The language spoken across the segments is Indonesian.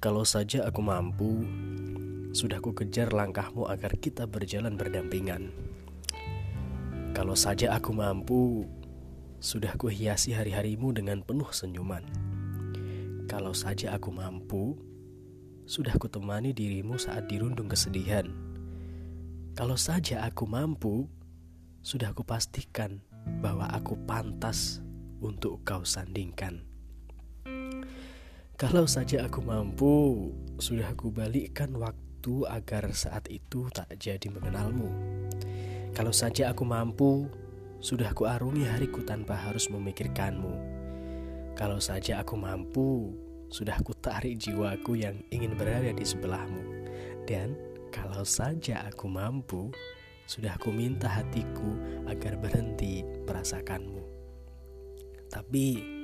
Kalau saja aku mampu, sudah ku kejar langkahmu agar kita berjalan berdampingan. Kalau saja aku mampu, sudah ku hiasi hari-harimu dengan penuh senyuman. Kalau saja aku mampu, sudah ku temani dirimu saat dirundung kesedihan. Kalau saja aku mampu, sudah ku pastikan bahwa aku pantas untuk kau sandingkan. Kalau saja aku mampu, sudah aku balikkan waktu agar saat itu tak jadi mengenalmu. Kalau saja aku mampu, sudah ku arungi hariku tanpa harus memikirkanmu. Kalau saja aku mampu, sudah ku tarik jiwaku yang ingin berada di sebelahmu. Dan kalau saja aku mampu, sudah ku minta hatiku agar berhenti merasakanmu. Tapi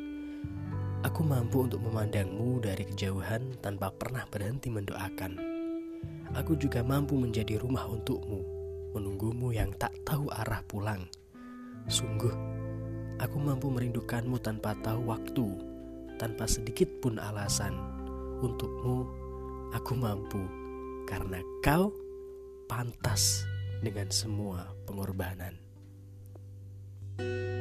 Aku mampu untuk memandangmu dari kejauhan tanpa pernah berhenti mendoakan. Aku juga mampu menjadi rumah untukmu, menunggumu yang tak tahu arah pulang. Sungguh, aku mampu merindukanmu tanpa tahu waktu, tanpa sedikit pun alasan. Untukmu, aku mampu karena kau pantas dengan semua pengorbanan. thank you